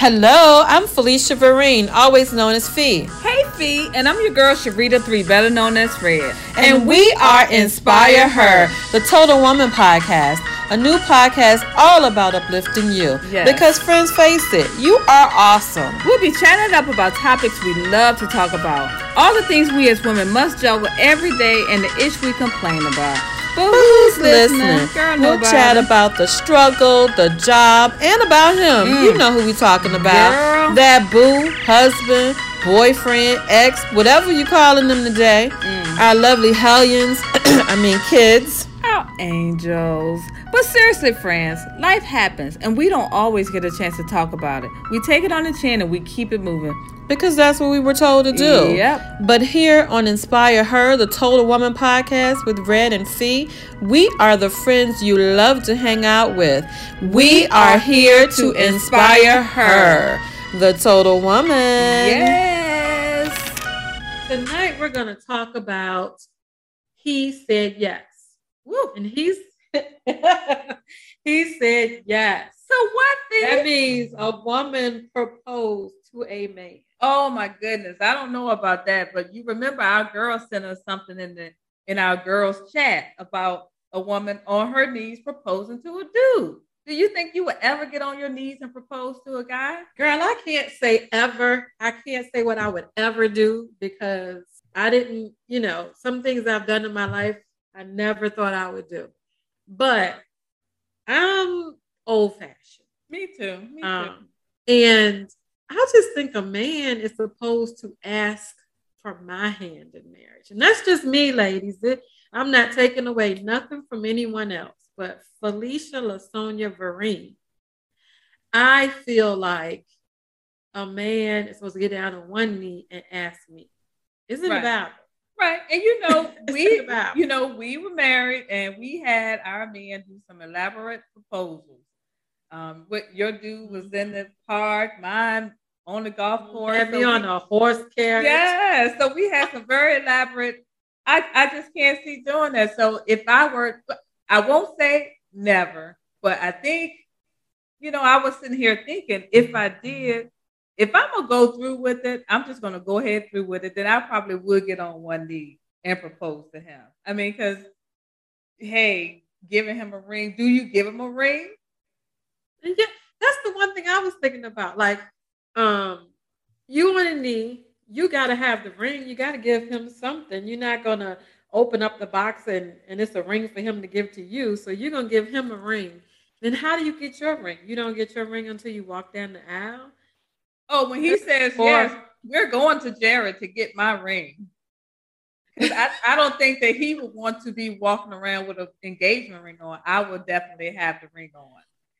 Hello, I'm Felicia Vereen, always known as Fee. Hey, Fee, and I'm your girl Sharita Three, better known as Red. And, and we are Inspire Her, the Total Woman podcast, a new podcast all about uplifting you. Yes. Because, friends, face it, you are awesome. We'll be chatting up about topics we love to talk about, all the things we as women must juggle every day, and the ish we complain about. But who's listening? Girl, we'll chat about the struggle, the job, and about him. Mm. You know who we talking about. Girl. That boo, husband, boyfriend, ex, whatever you calling them today. Mm. Our lovely hellions, I mean kids. Our angels. But seriously, friends, life happens and we don't always get a chance to talk about it. We take it on the chin and we keep it moving. Because that's what we were told to do. Yep. But here on Inspire Her, the Total Woman podcast with Red and Fee, we are the friends you love to hang out with. We are here to inspire her, the Total Woman. Yes. Tonight we're going to talk about He Said Yes. Woo. And he's he said yes. So what? That means a woman proposed to a man. Oh my goodness, I don't know about that, but you remember our girl sent us something in the in our girls chat about a woman on her knees proposing to a dude. Do you think you would ever get on your knees and propose to a guy? Girl, I can't say ever. I can't say what I would ever do because I didn't, you know, some things I've done in my life I never thought I would do. But I'm old fashioned. Me too. Me too. Um, and I just think a man is supposed to ask for my hand in marriage. And that's just me, ladies. It, I'm not taking away nothing from anyone else. But Felicia LaSonia Vereen, I feel like a man is supposed to get down on one knee and ask me. Isn't right. about Right. And you know, we you know, we were married and we had our men do some elaborate proposals. Um, what your dude was in the park, mine on the golf course. Had me so on we, a horse carriage. Yeah. So we had some very elaborate. I, I just can't see doing that. So if I were I won't say never, but I think, you know, I was sitting here thinking if I did, if I'm gonna go through with it, I'm just gonna go ahead through with it. Then I probably would get on one knee and propose to him. I mean, because hey, giving him a ring, do you give him a ring? And yeah, that's the one thing I was thinking about. Like, um, you on a knee, you gotta have the ring. You gotta give him something. You're not gonna open up the box and and it's a ring for him to give to you. So you're gonna give him a ring. Then how do you get your ring? You don't get your ring until you walk down the aisle. Oh, when he says or, yes, we're going to Jared to get my ring. I, I don't think that he would want to be walking around with an engagement ring on. I would definitely have the ring on.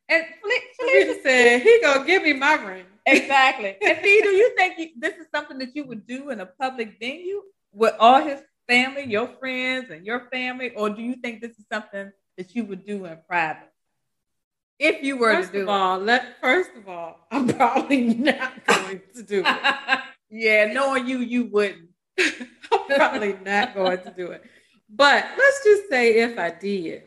And Felicia said, he gonna give me my ring. Exactly. and Fee, do you think this is something that you would do in a public venue with all his family, your friends, and your family, or do you think this is something that you would do in private? If you were first to do of all, let first of all, I'm probably not going to do it. yeah, knowing you, you wouldn't. I'm probably not going to do it. But let's just say if I did.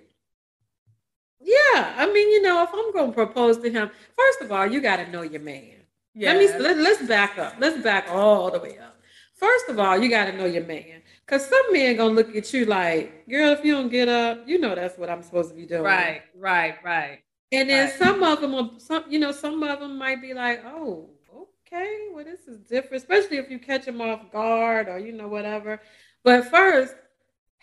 Yeah, I mean, you know, if I'm going to propose to him, first of all, you got to know your man. Yeah. Let me let, let's back up. Let's back all the way up. First of all, you got to know your man. Cause some men gonna look at you like, girl, if you don't get up, you know that's what I'm supposed to be doing. Right, right, right. And then right. some of them, are, some you know, some of them might be like, oh, okay, well, this is different, especially if you catch them off guard or you know whatever. But first,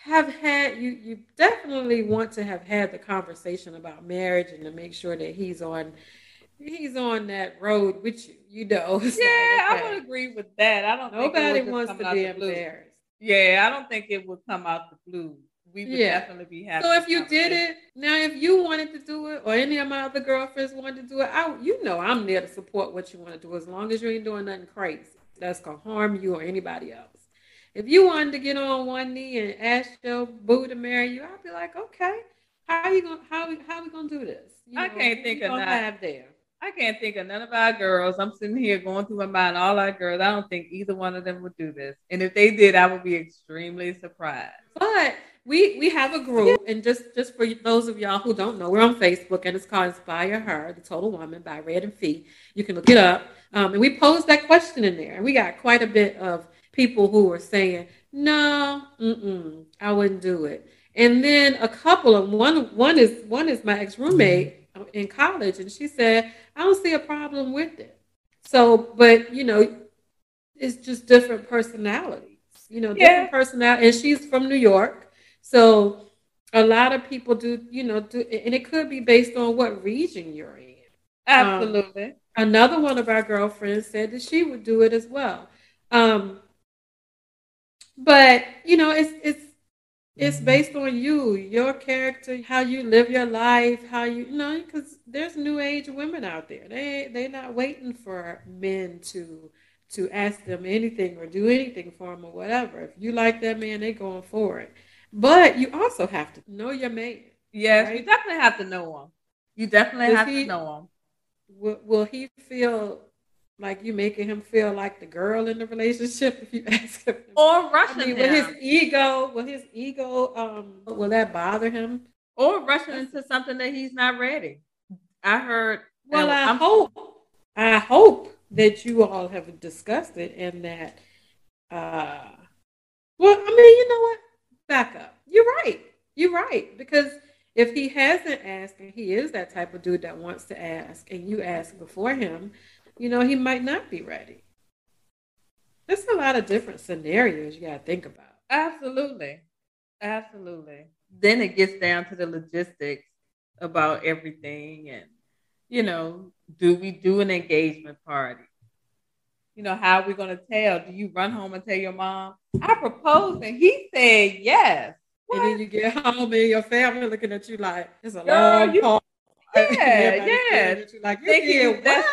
have had you you definitely want to have had the conversation about marriage and to make sure that he's on he's on that road with you. You know. yeah, like, okay. I would agree with that. I don't. Know. Nobody wants to be embarrassed. Yeah, I don't think it would come out the blue we would yeah. definitely be happy. So if you did it now, if you wanted to do it, or any of my other girlfriends wanted to do it, I, you know, I'm there to support what you want to do, as long as you ain't doing nothing crazy that's gonna harm you or anybody else. If you wanted to get on one knee and ask your boo to marry you, I'd be like, okay, how are you gonna how how we gonna do this? You I know, can't think of that. There. I can't think of none of our girls. I'm sitting here going through my mind, all our girls. I don't think either one of them would do this. And if they did, I would be extremely surprised. But we we have a group, and just just for those of y'all who don't know, we're on Facebook, and it's called Inspire Her, the Total Woman by Red and Fee. You can look it up, um, and we posed that question in there, and we got quite a bit of people who were saying, "No, I wouldn't do it." And then a couple of one one is one is my ex roommate in college, and she said, "I don't see a problem with it." So, but you know, it's just different personalities. You know, different yeah. personality, and she's from New York. So a lot of people do, you know, do, and it could be based on what region you're in. Absolutely. Um, another one of our girlfriends said that she would do it as well. Um, but you know, it's it's it's based on you, your character, how you live your life, how you, you know, because there's new age women out there. They they're not waiting for men to to ask them anything or do anything for them or whatever. If you like that man, they're going for it. But you also have to know your man. Yes, right? you definitely have to know him. You definitely Does have he, to know him. Will, will he feel like you making him feel like the girl in the relationship if you ask him? Or rushing I mean, him. Will his ego, will his ego, um, will that bother him? Or rushing into something that he's not ready. I heard. Well, I I'm, hope, I hope that you all have discussed it and that, uh, well, I mean, you know what? back up. You're right. You're right. Because if he hasn't asked and he is that type of dude that wants to ask and you ask before him, you know, he might not be ready. There's a lot of different scenarios you got to think about. Absolutely. Absolutely. Then it gets down to the logistics about everything and, you know, do we do an engagement party? you know, how are we going to tell? Do you run home and tell your mom, I proposed? And he said, yes. What? And then you get home and your family looking at you like, it's a Girl, long you, call. Yeah, yeah. You like, you thinking, you des-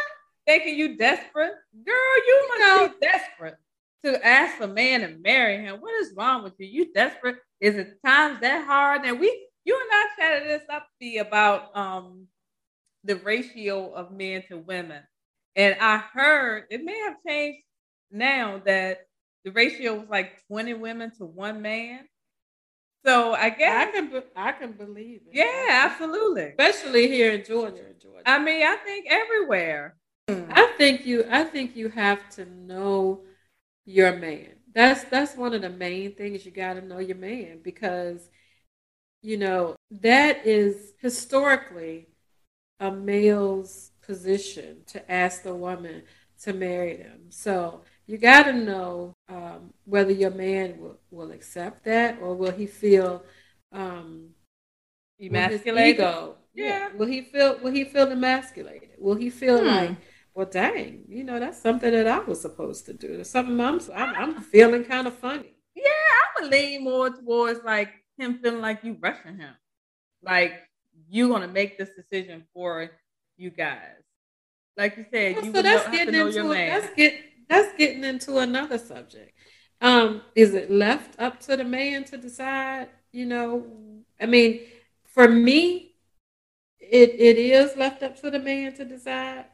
thinking you desperate. Girl, you must know, be desperate to ask a man to marry him. What is wrong with you? You desperate? Is it times that hard? And we, you and I chatted this up the about um the ratio of men to women and I heard it may have changed now that the ratio was like 20 women to one man. So I guess I can be, I can believe it. Yeah, absolutely. Especially here in Georgia, Georgia. I mean, I think everywhere. I think you I think you have to know your man. That's that's one of the main things you got to know your man because you know, that is historically a male's position to ask the woman to marry them. So you got to know um, whether your man will, will accept that or will he feel um, emasculated. Ego, yeah. yeah. Will he feel? Will he feel emasculated? Will he feel hmm. like, well, dang, you know, that's something that I was supposed to do. That's something I'm, I'm, I'm feeling kind of funny. Yeah, I would lean more towards like him feeling like you rushing him, like you're gonna make this decision for you guys. Like you said, you so that's know, getting into that's get that's getting into another subject. Um, is it left up to the man to decide? You know, I mean, for me, it it is left up to the man to decide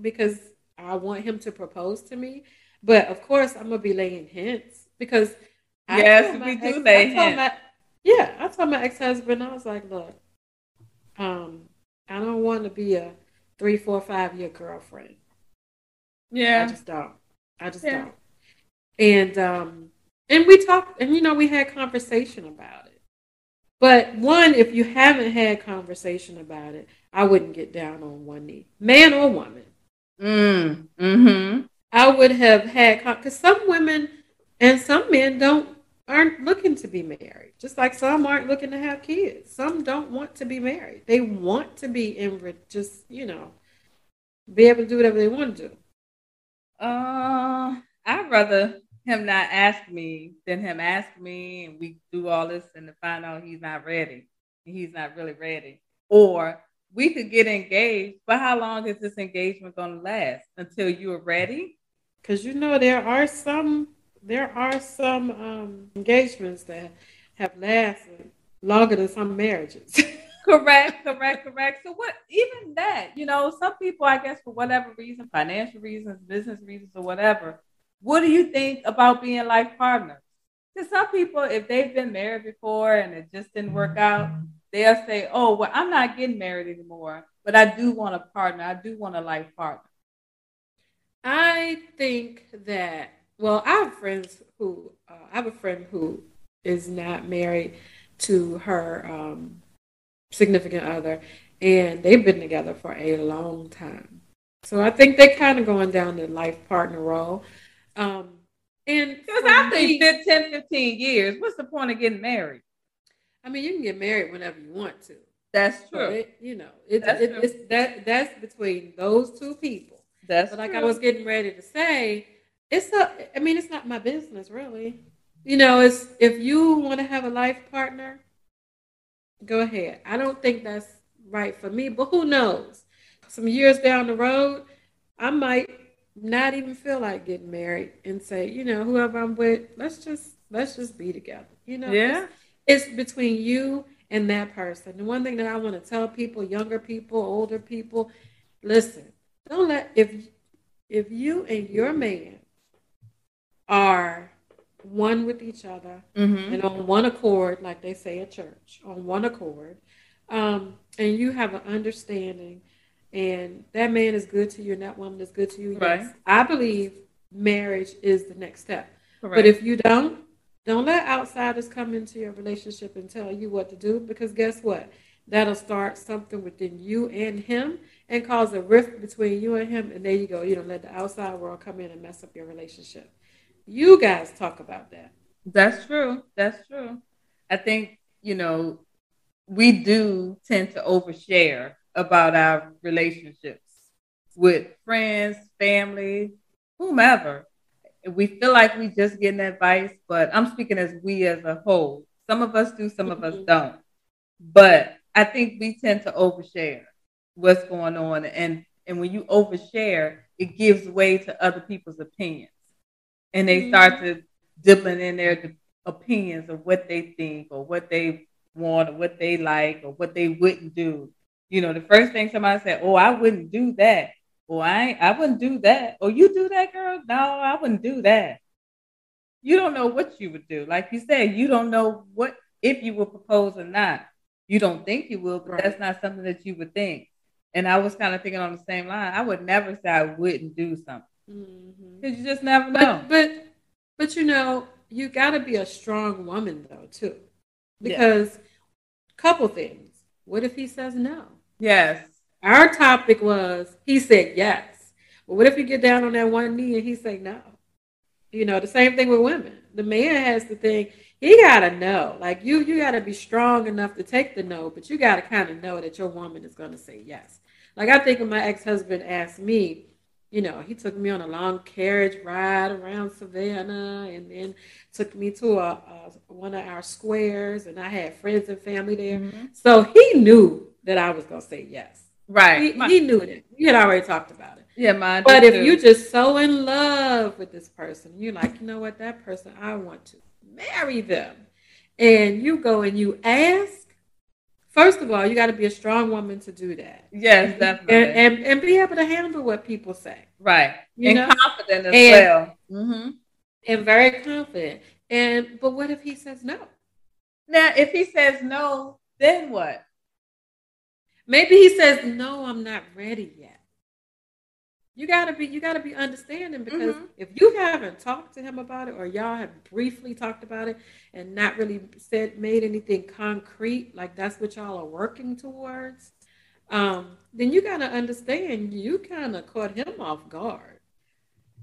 because I want him to propose to me. But of course, I'm gonna be laying hints because yes, we do ex- lay hints. My, yeah, I told my ex husband, I was like, look, um, I don't want to be a three, four, five year girlfriend. Yeah. I just don't. I just yeah. don't. And um and we talked and you know we had conversation about it. But one, if you haven't had conversation about it, I wouldn't get down on one knee, man or woman. Mm. Hmm. I would have had because some women and some men don't aren't looking to be married. Just like some aren't looking to have kids. Some don't want to be married. They want to be in just, you know, be able to do whatever they want to do. Uh, I'd rather him not ask me than him ask me and we do all this and to find out he's not ready. He's not really ready. Or we could get engaged, but how long is this engagement going to last? Until you're ready? Because you know there are some there are some um, engagements that have lasted longer than some marriages. correct, correct, correct. So what? Even that, you know, some people, I guess, for whatever reason, financial reasons, business reasons, or whatever. What do you think about being life partners? to some people, if they've been married before and it just didn't work out, they'll say, "Oh, well, I'm not getting married anymore, but I do want a partner. I do want a life partner." I think that well, I have friends who uh, I have a friend who is not married to her um, significant other, and they've been together for a long time. So I think they're kind of going down the life partner role. Um, and because I think 10, 15 years, what's the point of getting married? I mean, you can get married whenever you want to. That's true. It, you know, it's, that's it, it's that that's between those two people. That's but like true. I was getting ready to say, it's a. I mean, it's not my business really. You know, it's if you want to have a life partner, go ahead. I don't think that's right for me, but who knows? Some years down the road, I might not even feel like getting married and say, you know, whoever I'm with, let's just let's just be together. You know, yeah. It's between you and that person. The one thing that I want to tell people, younger people, older people, listen, don't let if if you and your man are one with each other mm-hmm. and on one accord, like they say at church, on one accord, um, and you have an understanding, and that man is good to you and that woman is good to you. Right. Yes, I believe marriage is the next step. Correct. But if you don't, don't let outsiders come into your relationship and tell you what to do because guess what? That'll start something within you and him and cause a rift between you and him. And there you go. You don't let the outside world come in and mess up your relationship. You guys talk about that. That's true. That's true. I think, you know, we do tend to overshare about our relationships with friends, family, whomever. We feel like we just getting advice, but I'm speaking as we as a whole. Some of us do, some of us mm-hmm. don't. But I think we tend to overshare what's going on. And, and when you overshare, it gives way to other people's opinions and they mm-hmm. start to dipping in their opinions of what they think or what they want or what they like or what they wouldn't do. You know, the first thing somebody said, "Oh, I wouldn't do that." Well, I I wouldn't do that. Oh, you do that, girl? No, I wouldn't do that. You don't know what you would do. Like you said, you don't know what if you would propose or not. You don't think you will, but right. that's not something that you would think. And I was kind of thinking on the same line. I would never say I wouldn't do something. Mm-hmm. Cause you just never know. But but, but you know, you got to be a strong woman though too, because yeah. couple things. What if he says no? Yes. Our topic was he said yes. But what if you get down on that one knee and he say no? You know, the same thing with women. The man has to think he gotta know. Like you, you gotta be strong enough to take the no, but you gotta kind of know that your woman is gonna say yes. Like I think when my ex husband asked me, you know, he took me on a long carriage ride around Savannah and then took me to a, a one of our squares and I had friends and family there. Mm-hmm. So he knew that I was going to say yes. Right. He, he, knew it. We had already talked about it. Yeah, mine. But if you're just so in love with this person, you're like, you know what, that person, I want to marry them. And you go and you ask, First of all, you got to be a strong woman to do that. Yes, definitely. And, and, and be able to handle what people say. Right. You and know? confident as and, well. Mm-hmm. And very confident. And but what if he says no? Now, if he says no, then what? Maybe he says no. I'm not ready yet you gotta be you gotta be understanding because mm-hmm. if you haven't talked to him about it or y'all have briefly talked about it and not really said made anything concrete like that's what y'all are working towards um, then you gotta understand you kind of caught him off guard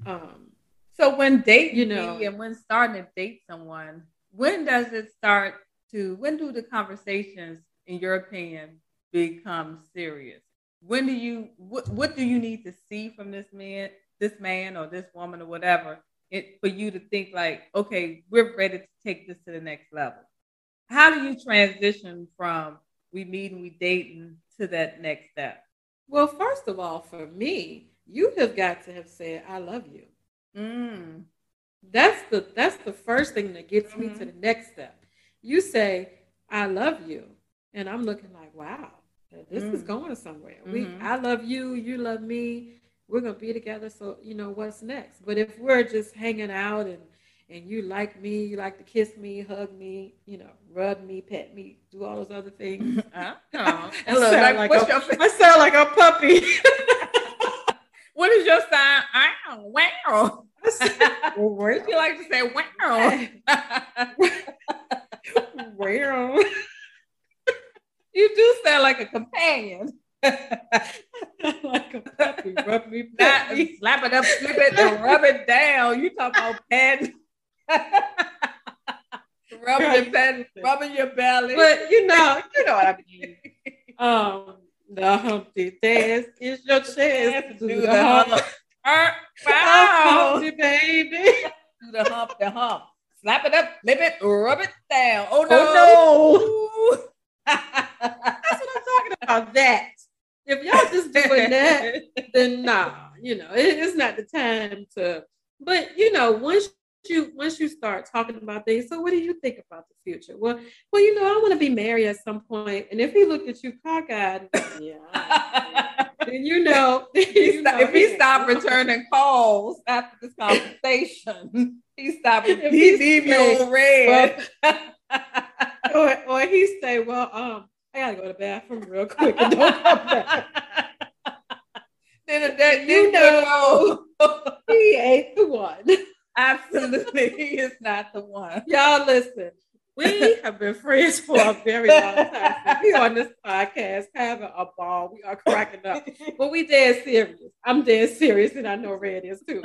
um, so when dating you know and when starting to date someone when does it start to when do the conversations in your opinion become serious when do you what what do you need to see from this man this man or this woman or whatever it for you to think like okay we're ready to take this to the next level how do you transition from we meet and we dating to that next step well first of all for me you have got to have said i love you mm. that's the that's the first thing that gets mm-hmm. me to mm-hmm. the next step you say i love you and i'm looking like wow this mm. is going somewhere. Mm-hmm. We, I love you, you love me. We're gonna be together. So you know what's next. But if we're just hanging out and and you like me, you like to kiss me, hug me, you know, rub me, pet me, do all those other things. I, sound like, like a, I sound like a puppy. what is your sign? Ow, wow. where you like to say wow? wow. You do sound like a companion. like a puppy, rub me, me. slap it up, flip it, and rub it down. You talk about pet. rubbing your belly, rubbing your belly. But you know, you know what I mean. Um, the Humpty dance is your chance to do, do the, hump. wow, Humpty baby. Do the hump, the hump. Slap it up, flip it, rub it down. Oh no! Oh, no. That's what I'm talking about. That if y'all just doing that, then nah, you know, it, it's not the time to. But you know, once you once you start talking about things, so what do you think about the future? Well, well, you know, I want to be married at some point, and if he looked at you cockeyed, yeah, then you know, you know if he stopped returning calls after this conversation, he stopped. He leave you on read. Well, or, or he say, "Well, um, I gotta go to the bathroom real quick and don't come back." then that you know he ain't the one. Absolutely, he is not the one. Y'all listen. We have been friends for a very long time. we on this podcast having a ball. We are cracking up, but we dead serious. I'm dead serious, and I know Red is too.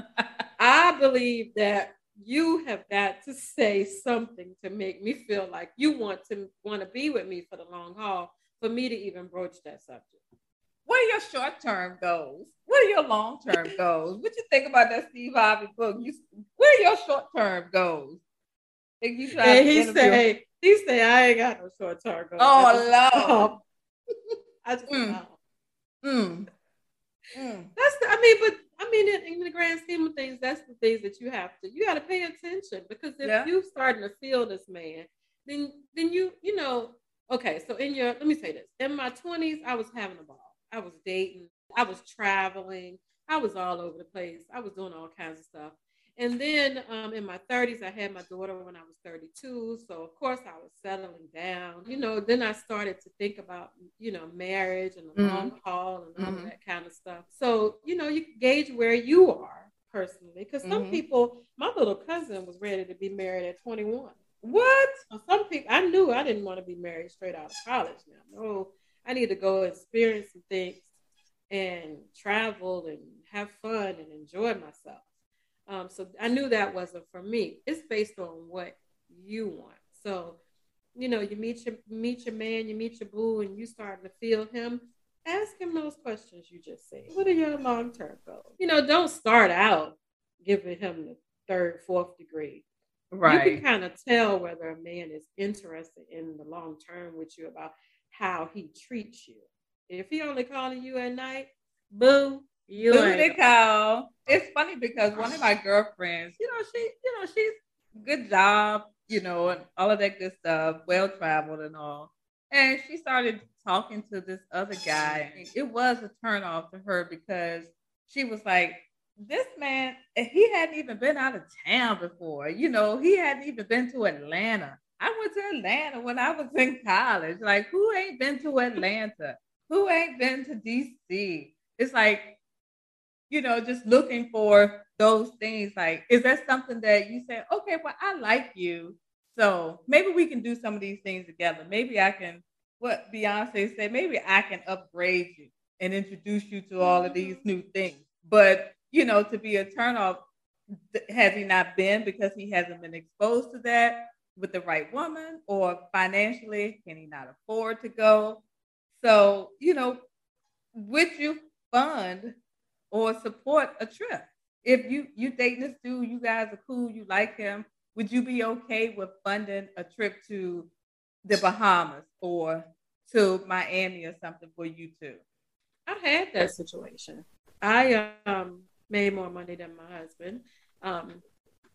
I believe that you have got to say something to make me feel like you want to want to be with me for the long haul for me to even broach that subject. What are your short term goals? What are your long term goals? What you think about that Steve Harvey book? You, what are your short term goals? Think you try and he say he say I ain't got no short term goals. Oh Lord. I just mm. Mm. Mm. That's the, I mean, but I mean, in, in, the grand scheme of things, that's the things that you have to you got to pay attention because if yeah. you starting to feel this man, then then you you know okay. So in your let me say this: in my twenties, I was having a ball. I was dating. I was traveling. I was all over the place. I was doing all kinds of stuff. And then um, in my 30s, I had my daughter when I was 32. So, of course, I was settling down. You know, then I started to think about, you know, marriage and the mm-hmm. long haul and all mm-hmm. that kind of stuff. So, you know, you gauge where you are personally. Because some mm-hmm. people, my little cousin was ready to be married at 21. What? some people, I knew I didn't want to be married straight out of college now. No, I need to go experience some things and travel and have fun and enjoy myself. Um, so I knew that wasn't for me. It's based on what you want. So, you know, you meet your meet your man, you meet your boo, and you starting to feel him. Ask him those questions you just said. What are your long term goals? You know, don't start out giving him the third, fourth degree. Right. You can kind of tell whether a man is interested in the long term with you about how he treats you. If he only calling you at night, boo, you call. It's funny because one of my girlfriends, you know, she, you know, she's good job, you know, and all of that good stuff, well traveled and all. And she started talking to this other guy. It was a turn off to her because she was like, this man, eh, he hadn't even been out of town before. You know, he hadn't even been to Atlanta. I went to Atlanta when I was in college. Like, who ain't been to Atlanta? Who ain't been to DC? It's like, you know, just looking for those things. Like, is that something that you say, okay, well, I like you. So maybe we can do some of these things together. Maybe I can, what Beyonce said, maybe I can upgrade you and introduce you to all of mm-hmm. these new things. But, you know, to be a turnoff, has he not been because he hasn't been exposed to that? with the right woman or financially can he not afford to go so you know would you fund or support a trip. If you you dating this dude you guys are cool you like him would you be okay with funding a trip to the bahamas or to miami or something for you two? I had that situation. I um made more money than my husband. Um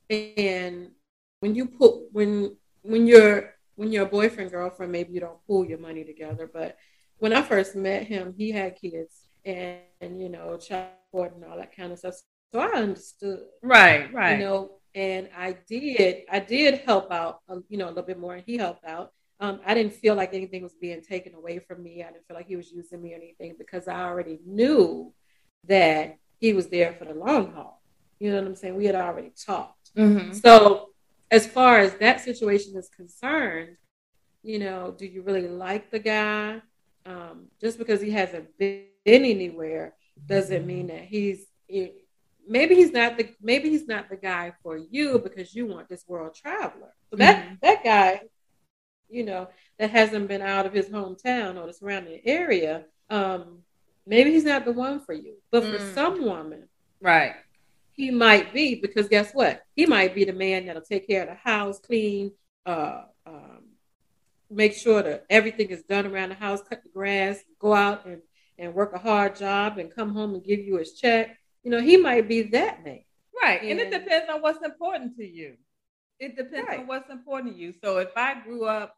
and when you put when when you're when you're a boyfriend girlfriend, maybe you don't pool your money together. But when I first met him, he had kids and, and you know child and all that kind of stuff. So I understood. Right, right. You know, and I did I did help out, uh, you know, a little bit more, and he helped out. Um, I didn't feel like anything was being taken away from me. I didn't feel like he was using me or anything because I already knew that he was there for the long haul. You know what I'm saying? We had already talked. Mm-hmm. So, as far as that situation is concerned, you know, do you really like the guy? Um, just because he hasn't been anywhere doesn't mean that he's maybe he's not the maybe he's not the guy for you because you want this world traveler. So that Mhm. that guy, you know, that hasn't been out of his hometown or the surrounding area, um, maybe he's not the one for you. But for Mm. some woman, Right. he might be because guess what? He might be the man that'll take care of the house, clean, uh, um, make sure that everything is done around the house, cut the grass, go out and, and work a hard job and come home and give you his check. You know, he might be that man. Right. And it depends on what's important to you. It depends Right. on what's important to you. So if I grew up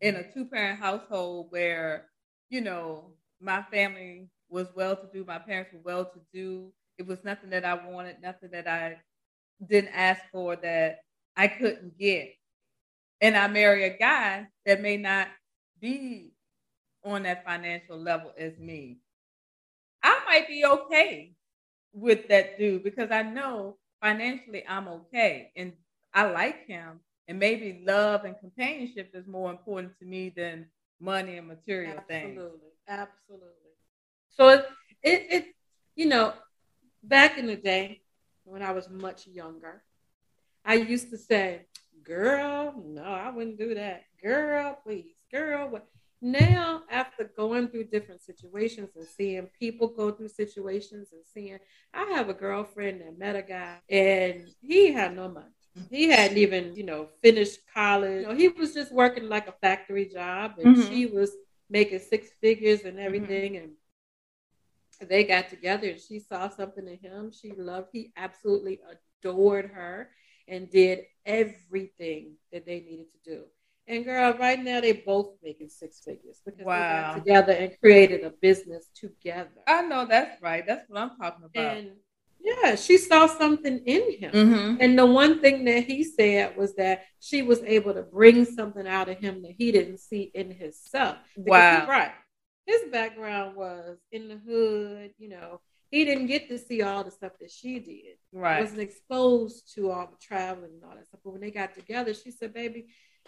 in a two parent household where, you know, my family was well to do, my parents were well to do, it was nothing that I wanted, nothing that I didn't ask for that I couldn't get. And I marry a guy that may not be on that financial level as me. I might be okay with that dude because I know financially I'm okay and I like him. And maybe love and companionship is more important to me than money and material things. Absolutely, absolutely. So it, it, it, you know, back in the day when I was much younger, I used to say, "Girl, no, I wouldn't do that. Girl, please, girl." What? Now, after going through different situations and seeing people go through situations and seeing, I have a girlfriend that met a guy and he had no money. He hadn't even, you know, finished college. You know, he was just working like a factory job, and Mhm. she was making six figures and everything. And they got together, and she saw something in him. She loved. He absolutely adored her, and did everything that they needed to do. And girl, right now they both making six figures because Wow. they got together and created a business together. I know that's right. That's what I'm talking about. And yeah, she saw something in him. mm-hmm. And the one thing that he said was that she was able to bring something out of him that he didn't see in himself. Because Wow. right. His background was in the hood, you know. He didn't get to see all the stuff that she did. Right. Wasn't exposed to all the traveling and all that stuff. But when they got together, she said, baby,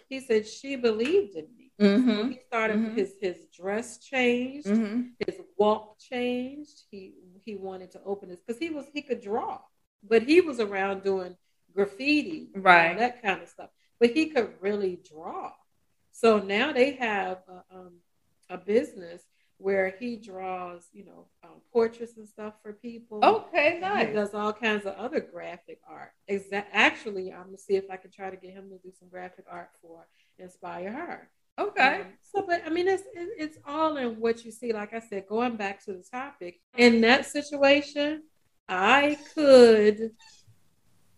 he said she believed in me. Mm-hmm. he started Mhm. his his dress changed Mm-hmm. his walk changed. He he wanted to open his because he was he could draw, but he was around doing graffiti, right, that kind of stuff. But he could really draw. So now they have a, um, a business where he draws, you know, um, portraits and stuff for people. Okay, nice. He does all kinds of other graphic art. Exa- actually, I'm gonna see if I can try to get him to do some graphic art for Inspire Her. Okay. Um, so, but I mean, it's it- it's all in what you see. Like I said, going back to the topic, in that situation, I could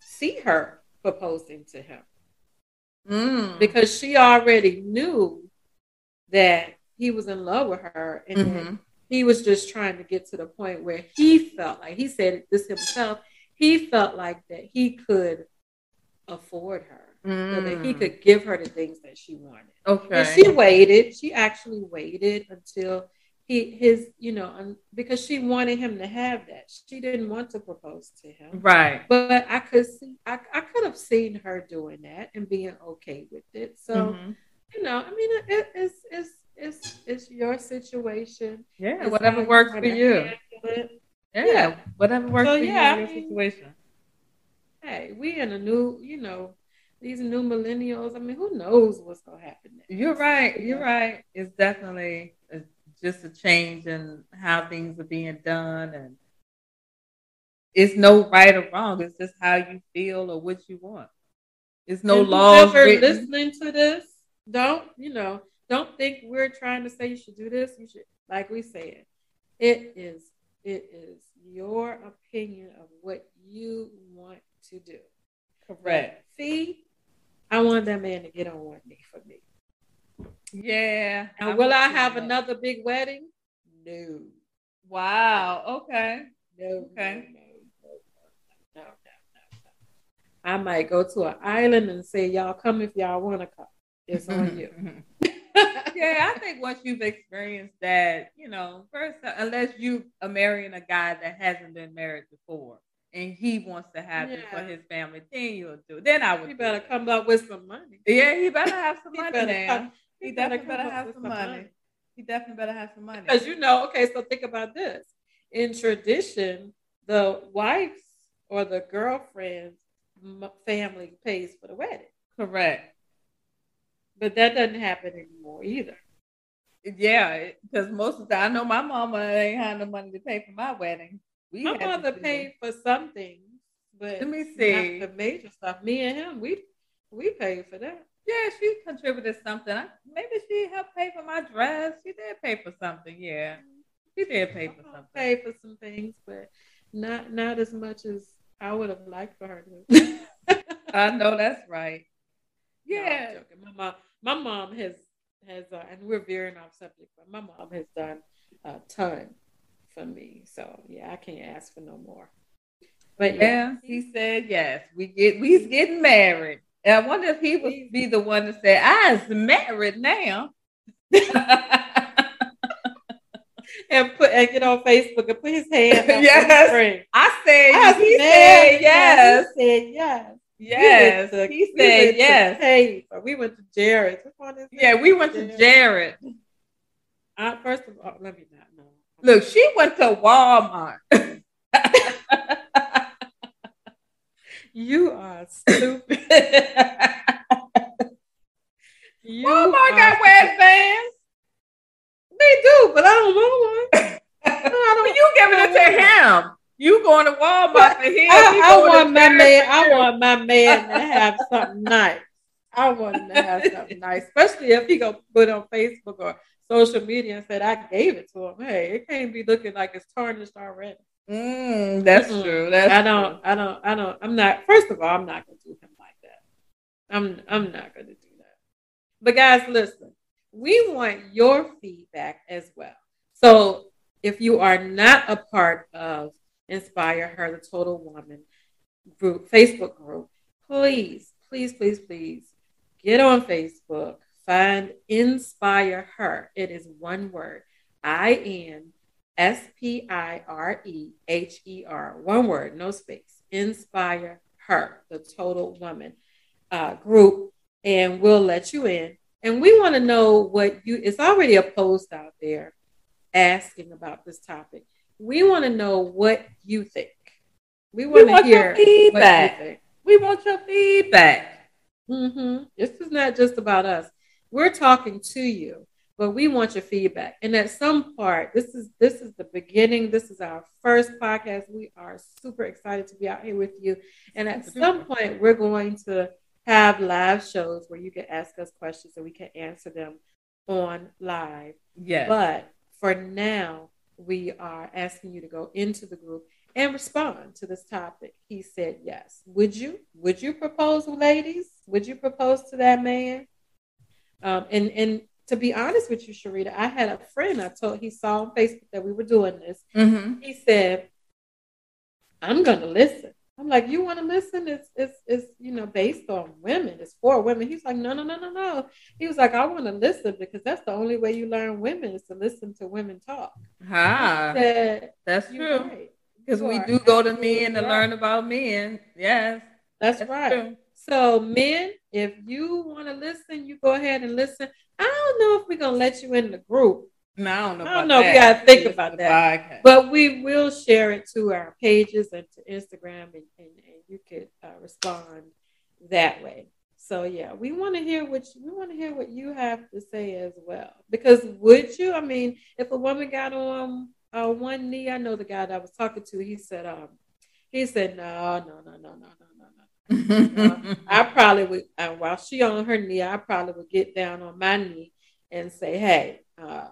see her proposing to him Mm. because she already knew that he was in love with her, and Mhm. he was just trying to get to the point where he felt like he said this himself. He felt like that he could afford her, so that he Mm. could give her the things that she wanted. Okay. And she waited. She actually waited until he his you know um, because she wanted him to have that. She didn't want to propose to him, right. but I could see I, I could have seen her doing that and being okay with it. So Mhm. you know, I mean, it, it's it's it's it's your situation. Yeah, It's whatever works for you. Yeah, Yeah. whatever works So, for yeah, you in I mean- situation. Hey, we in a new, you know, these new millennials. I mean, who knows what's gonna happen next? You're right. You're Yeah. right. It's definitely a, just a change in how things are being done, and it's no right or wrong. It's just how you feel or what you want. It's no And laws written. listening to this, don't you know? Don't think we're trying to say you should do this. You should, like we said, it is it is your opinion of what you want to do. Correct. See, I want that man to get on one knee for me. Yeah. And I'm will I have that. another big wedding? No. Wow. Okay. No. Okay. No, no, no, no. I might go to an island and say, "Y'all come if y'all want to come." It's on you. yeah, I think once you've experienced that, you know, first unless you are marrying a guy that hasn't been married before and he wants to have yeah. it for his family, then you'll do. It. Then I would. He better come up with some money. Yeah, he better have some money. Come, he, better, better have some money. money. He definitely better have some money. Because you know, okay, so think about this. In tradition, the wife's or the girlfriend's family pays for the wedding. Correct. But that doesn't happen anymore either. Yeah, because most of the time, I know my mama ain't had no money to pay for my wedding. We my mother paid for some things, but let me see the major stuff. Me and him, we we paid for that. Yeah, she contributed something. Maybe she helped pay for my dress. She did pay for something. Yeah, she did pay for something. Pay for some things, but not not as much as I would have liked for her to. I know that's right. Yeah, no, my mom, my mom has has, uh, and we're veering off subject, but my mom has done a ton for me. So yeah, I can't ask for no more. But yeah, yeah he said yes. We get we's getting married. And I wonder if he would be the one to say, "I's married now." and put and get on Facebook and put his hand. yes, I said. I he said yes. He said yes. Yes, to, he said yes. Hey, we went to Jared. Yeah, we went to Jared. Uh, first of all, let me not know. Look, she went to Walmart. you are stupid. you Walmart got wear vans. They do, but I don't want one. I don't, you giving it to him. You going to Walmart for him? I, I want my man. I want my man to have something nice. I want him to have something nice, especially if he go put on Facebook or social media and said I gave it to him. Hey, it can't be looking like it's tarnished already. Mm, that's mm-hmm. true. That's I don't. True. I don't. I don't. I'm not. First of all, I'm not going to do him like that. I'm. I'm not going to do that. But guys, listen. We want your feedback as well. So if you are not a part of Inspire Her, the Total Woman group, Facebook group, please, please, please, please get on Facebook, find Inspire Her. It is one word I N S P I R E H E R, one word, no space. Inspire Her, the Total Woman uh, group, and we'll let you in. And we want to know what you, it's already a post out there asking about this topic. We want to know what you think. We want to hear feedback. We want your feedback. Mm-hmm. This is not just about us. We're talking to you, but we want your feedback. And at some part, this is this is the beginning. This is our first podcast. We are super excited to be out here with you. And at some point, we're going to have live shows where you can ask us questions and we can answer them on live. Yes. But for now, we are asking you to go into the group and respond to this topic. He said yes. Would you? Would you propose, ladies? Would you propose to that man? Um, and and to be honest with you, Sharita, I had a friend I told he saw on Facebook that we were doing this. Mm-hmm. He said, "I'm going to listen." I'm like, you want to listen? It's, it's, it's, you know, based on women. It's for women. He's like, no, no, no, no, no. He was like, I want to listen because that's the only way you learn women is to listen to women talk. Ah, that's true. Because we do go to men to right. learn about men. Yes, that's, that's right. True. So, men, if you want to listen, you go ahead and listen. I don't know if we're gonna let you in the group no, I don't know. I don't know. That. We gotta think about that. Podcast. But we will share it to our pages and to Instagram, and, and, and you could uh, respond that way. So yeah, we want to hear what you, we want to hear what you have to say as well. Because would you? I mean, if a woman got on uh, one knee, I know the guy that I was talking to. He said, um, he said, no, no, no, no, no, no, no, no. I probably would. Uh, while she on her knee, I probably would get down on my knee and say, hey. Uh,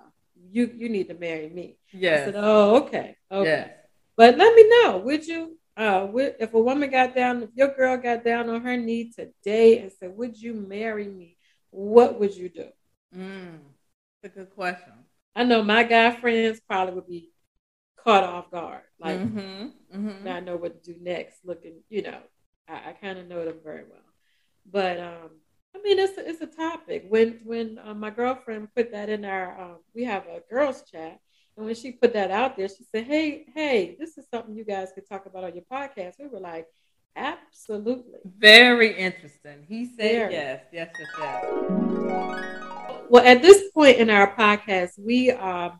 you you need to marry me. Yeah. I said, oh, okay, okay. But let me know, would you? Uh, would, if a woman got down, if your girl got down on her knee today and said, "Would you marry me?" What would you do? Mm, that's a good question. I know my guy friends probably would be caught off guard, like mm-hmm, mm-hmm. not know what to do next. Looking, you know, I, I kind of know them very well. But um, I mean, it's a, it's a topic. When when uh, my girlfriend put that in our, um, we have a girls chat, and when she put that out there, she said, "Hey, hey, this is something you guys could talk about on your podcast." We were like, "Absolutely." Very interesting. He said yes, yes, yes, yes. Well, at this point in our podcast, we uh,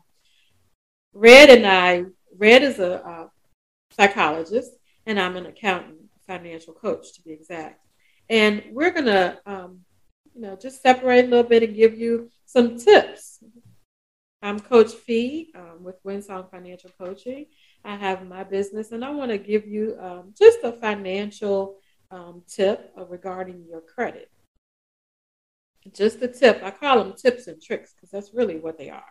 Red and I. Red is a uh, psychologist, and I'm an accountant, financial coach to be exact. And we're gonna, um, you know, just separate a little bit and give you some tips. I'm Coach Fe um, with Winsong Financial Coaching. I have my business, and I want to give you um, just a financial um, tip regarding your credit. Just a tip. I call them tips and tricks because that's really what they are.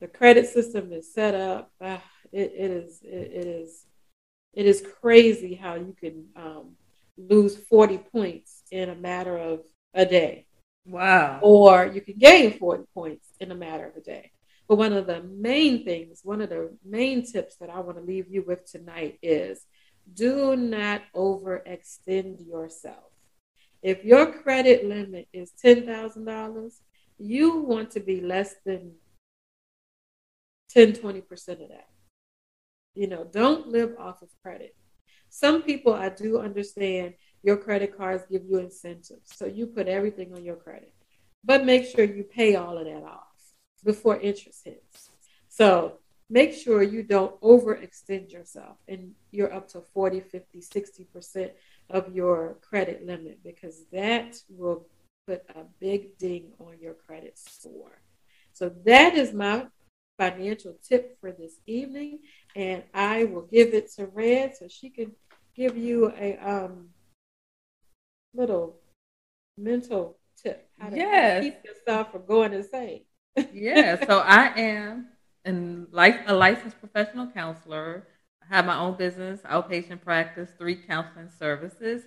The credit system is set up. Uh, it, it is. It, it is. It is crazy how you can um, lose 40 points in a matter of a day. Wow. Or you can gain 40 points in a matter of a day. But one of the main things, one of the main tips that I want to leave you with tonight is do not overextend yourself. If your credit limit is $10,000, you want to be less than 10, 20% of that. You know, don't live off of credit. Some people I do understand your credit cards give you incentives. So you put everything on your credit. But make sure you pay all of that off before interest hits. So make sure you don't overextend yourself and you're up to 40, 50, 60% of your credit limit because that will put a big ding on your credit score. So that is my financial tip for this evening, and I will give it to Red so she can give you a um, little mental tip how to yes. keep yourself from going insane. yeah, so I am and like a licensed professional counselor. I have my own business, outpatient practice, three counseling services.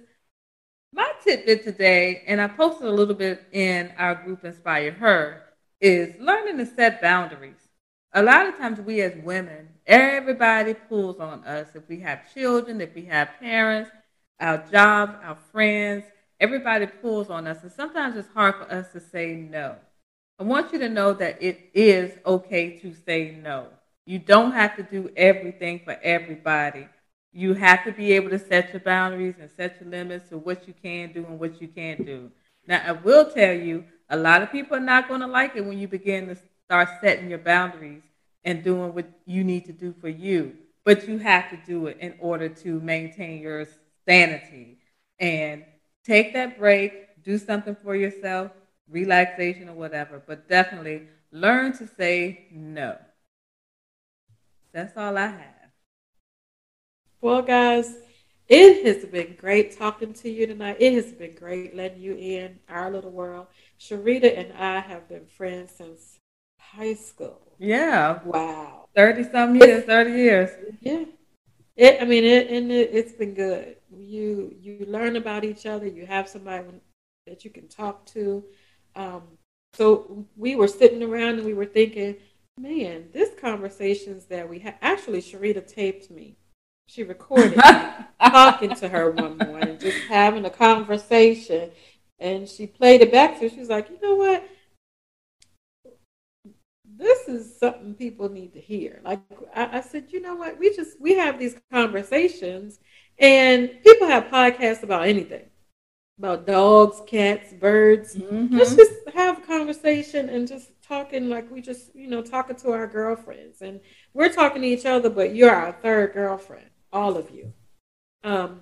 My tidbit today, and I posted a little bit in our group Inspire Her, is learning to set boundaries a lot of times we as women, everybody pulls on us. If we have children, if we have parents, our jobs, our friends, everybody pulls on us. And sometimes it's hard for us to say no. I want you to know that it is okay to say no. You don't have to do everything for everybody. You have to be able to set your boundaries and set your limits to what you can do and what you can't do. Now, I will tell you, a lot of people are not going to like it when you begin to start setting your boundaries and doing what you need to do for you. But you have to do it in order to maintain your sanity and take that break, do something for yourself, relaxation or whatever. But definitely learn to say no. That's all I have. Well, guys, it has been great talking to you tonight. It has been great letting you in our little world. Sharita and I have been friends since high school. Yeah. Wow. 30 some years, 30 years. Yeah. It, I mean, it, and it, it's been good. You you learn about each other. You have somebody that you can talk to. Um, so we were sitting around and we were thinking, man, this conversations that we had. Actually, Sharita taped me. She recorded me talking to her one morning, just having a conversation, and she played it back. to. So was like, you know what? This is something people need to hear. Like I, I, said, you know what? We just we have these conversations, and people have podcasts about anything, about dogs, cats, birds. Mm-hmm. Let's just have a conversation and just talking like we just you know talking to our girlfriends, and we're talking to each other, but you're our third girlfriend, all of you. Um,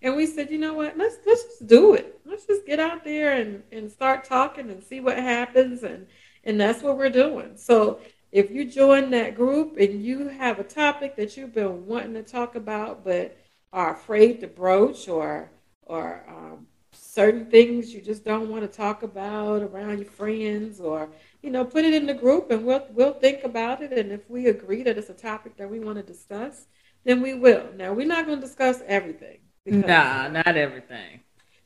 and we said, you know what? Let's let's just do it. Let's just get out there and and start talking and see what happens and and that's what we're doing. So if you join that group and you have a topic that you've been wanting to talk about, but are afraid to broach or or um, certain things you just don't want to talk about around your friends or you know put it in the group and we'll we'll think about it and if we agree that it's a topic that we want to discuss then we will now we're not going to discuss everything nah not everything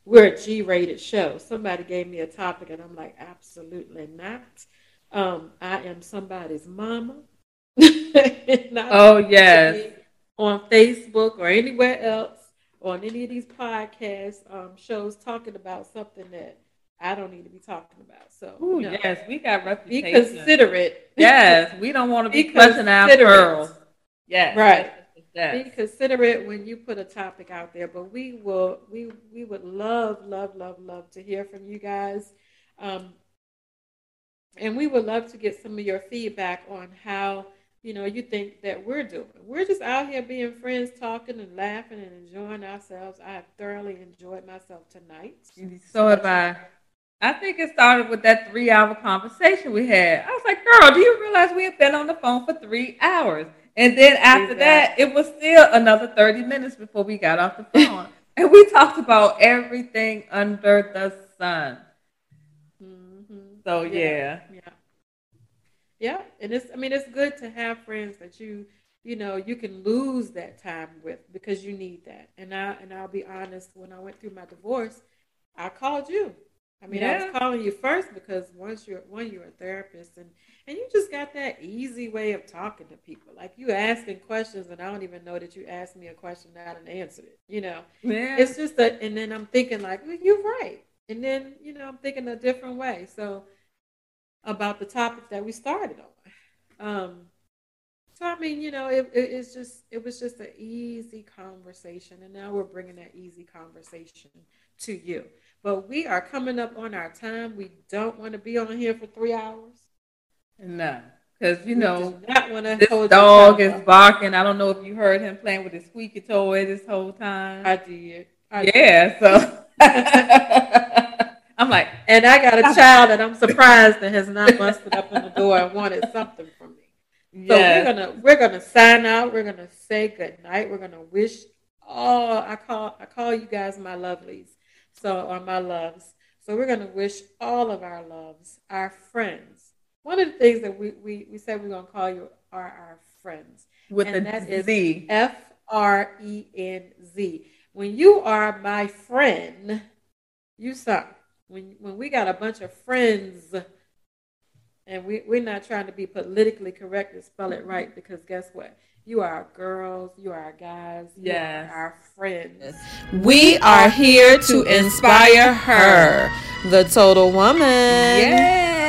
we're a G-rated show. Somebody gave me a topic, and I'm like, absolutely not. Um, I am somebody's mama. oh yes. On Facebook or anywhere else, on any of these podcast um, shows talking about something that I don't need to be talking about. So, Ooh, no. yes, we got reputation. be considerate. Yes, we don't want to be, Be clutching our pearls. Yes, Right. yes. Be considerate when you put a topic out there, but we will we we would love love love love to hear from you guys, um, and we would love to get some of your feedback on how you know you think that we're doing. We're just out here being friends, talking and laughing and enjoying ourselves. I have thoroughly enjoyed myself tonight. So have I. I think it started with that three hour conversation we had. I was like, girl, do you realize we have been on the phone for three hours? And then after that, it was still another 30 minutes before we got off the phone. and we talked about everything under the sun. So, yeah. yeah. Yeah. And it's i mean it's good to have friends that you you know you can lose that time with because you need that. And i and i'll be honest when i went through my divorce i called you. I mean i was calling you first because once you're one you're a therapist and and you just got that easy way of talking to people. Like you asking questions and i don't even know that you asked me a question and i didn't answer it you know? Yeah. it's just that and then i'm thinking like well, you're right. And then you know i'm thinking a different way. So about the topic that we started on um so i mean you know it, it, it's just it was just an easy conversation and now we're bringing that easy conversation to you but we are coming up on our time we don't want to be on here for three hours no. Because, you We know, not want to this dog is barking. I don't know if you heard him playing with his squeaky toy this whole time. i did I did. yeah, so. I'm like, and i got a child that i'm surprised that has not busted up in the door and wanted something from me So yeah. we're gonna we're gonna sign out. We're gonna say good night. We're gonna wish all I call I call you guys my lovelies. So or my loves. So we're gonna wish all of our loves, our friends. One of the things that we we, we said we're gonna call you are our friends. with and the that is Z. F R E N Z. When you are my friend, you suck. When when we got a bunch of friends and we, we're not trying to be politically correct and spell it right because guess what? You are our girls, you are our guys, you Yes. are our friends. We are here to inspire her, the total woman. Yeah.